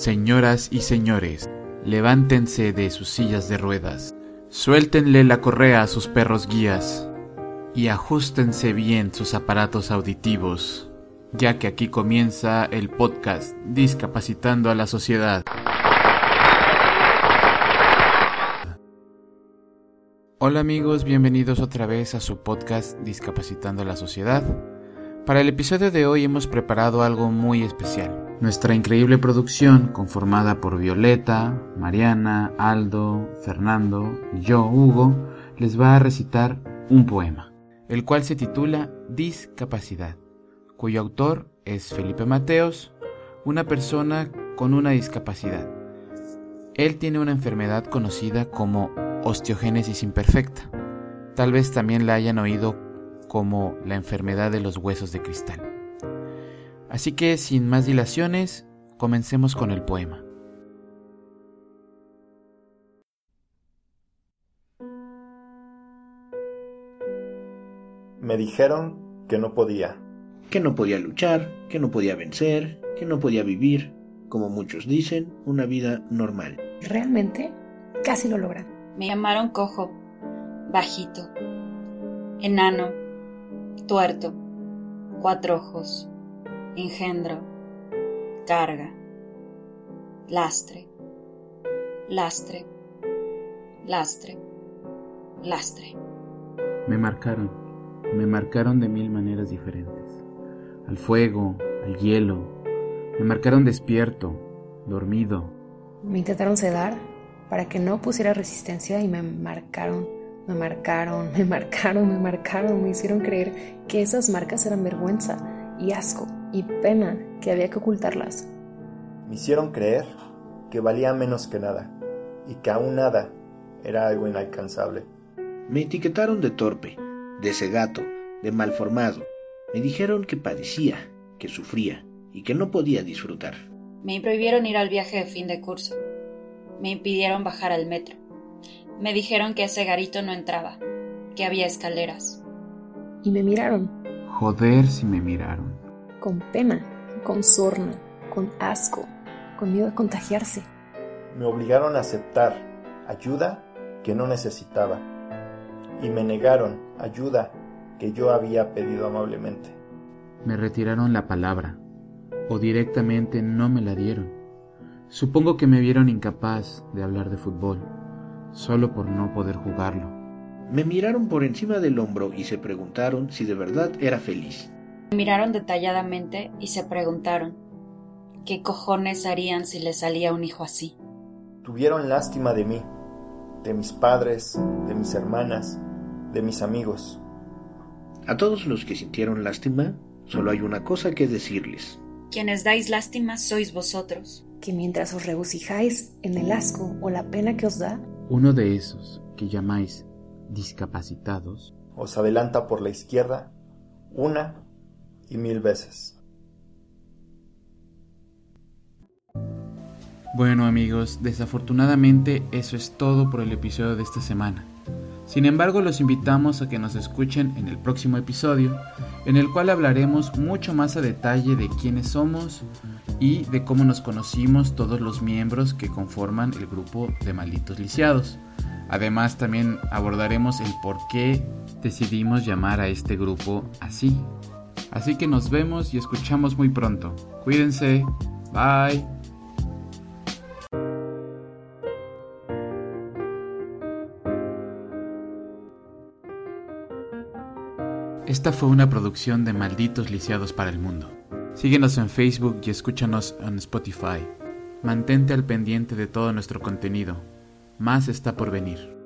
Señoras y señores, levántense de sus sillas de ruedas, suéltenle la correa a sus perros guías y ajustense bien sus aparatos auditivos, ya que aquí comienza el podcast Discapacitando a la Sociedad. Hola amigos, bienvenidos otra vez a su podcast Discapacitando a la Sociedad. Para el episodio de hoy hemos preparado algo muy especial. Nuestra increíble producción, conformada por Violeta, Mariana, Aldo, Fernando y yo, Hugo, les va a recitar un poema, el cual se titula Discapacidad, cuyo autor es Felipe Mateos, una persona con una discapacidad. Él tiene una enfermedad conocida como osteogénesis imperfecta. Tal vez también la hayan oído como la enfermedad de los huesos de cristal. Así que sin más dilaciones, comencemos con el poema. Me dijeron que no podía. Que no podía luchar, que no podía vencer, que no podía vivir, como muchos dicen, una vida normal. Realmente, casi lo logran. Me llamaron cojo, bajito, enano, tuerto, cuatro ojos, engendro, carga, lastre, lastre, lastre, lastre. Me marcaron, me marcaron de mil maneras diferentes. Al fuego, al hielo, me marcaron despierto, dormido. Me intentaron sedar para que no pusiera resistencia y me marcaron, me marcaron, me marcaron, me marcaron, me hicieron creer que esas marcas eran vergüenza y asco y pena que había que ocultarlas. Me hicieron creer que valía menos que nada y que aún nada era algo inalcanzable. Me etiquetaron de torpe, de cegato, de malformado. Me dijeron que padecía, que sufría y que no podía disfrutar. Me prohibieron ir al viaje de fin de curso. Me impidieron bajar al metro. Me dijeron que ese garito no entraba, que había escaleras. Y me miraron. Joder si me miraron con pena, con sorna, con asco, con miedo a contagiarse. Me obligaron a aceptar ayuda que no necesitaba y me negaron ayuda que yo había pedido amablemente. Me retiraron la palabra o directamente no me la dieron. Supongo que me vieron incapaz de hablar de fútbol, solo por no poder jugarlo. Me miraron por encima del hombro y se preguntaron si de verdad era feliz. Me miraron detalladamente y se preguntaron qué cojones harían si les salía un hijo así. Tuvieron lástima de mí, de mis padres, de mis hermanas, de mis amigos. A todos los que sintieron lástima, solo hay una cosa que decirles. Quienes dais lástima sois vosotros. Que mientras os regocijáis en el asco o la pena que os da, uno de esos que llamáis discapacitados os adelanta por la izquierda una y mil veces. Bueno amigos, desafortunadamente eso es todo por el episodio de esta semana. Sin embargo, los invitamos a que nos escuchen en el próximo episodio, en el cual hablaremos mucho más a detalle de quiénes somos y de cómo nos conocimos todos los miembros que conforman el grupo de malditos lisiados. Además, también abordaremos el por qué decidimos llamar a este grupo así. Así que nos vemos y escuchamos muy pronto. Cuídense. Bye. Esta fue una producción de Malditos Lisiados para el Mundo. Síguenos en Facebook y escúchanos en Spotify. Mantente al pendiente de todo nuestro contenido. Más está por venir.